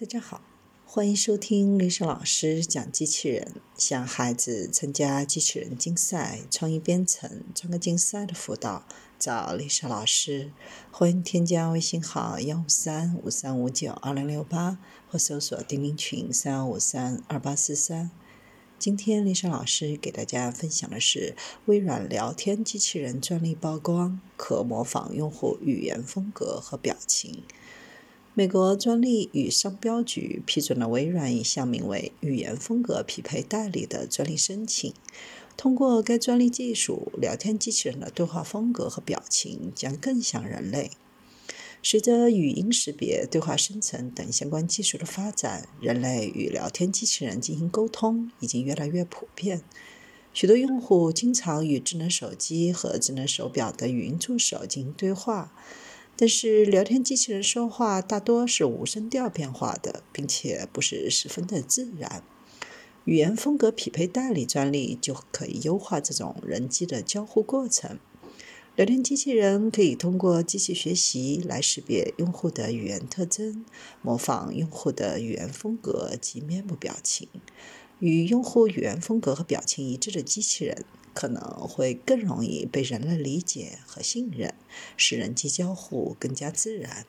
大家好，欢迎收听丽莎老师讲机器人，向孩子参加机器人竞赛、创意编程、创客竞赛的辅导，找丽莎老师。欢迎添加微信号幺五三五三五九二零六八，或搜索钉钉群三幺五三二八四三。今天丽莎老师给大家分享的是微软聊天机器人专利曝光，可模仿用户语言风格和表情。美国专利与商标局批准了微软一项名为“语言风格匹配代理”的专利申请。通过该专利技术，聊天机器人的对话风格和表情将更像人类。随着语音识别、对话生成等相关技术的发展，人类与聊天机器人进行沟通已经越来越普遍。许多用户经常与智能手机和智能手表的语音助手进行对话。但是，聊天机器人说话大多是无声调变化的，并且不是十分的自然。语言风格匹配代理专利就可以优化这种人机的交互过程。聊天机器人可以通过机器学习来识别用户的语言特征，模仿用户的语言风格及面部表情。与用户语言风格和表情一致的机器人。可能会更容易被人类理解和信任，使人际交互更加自然。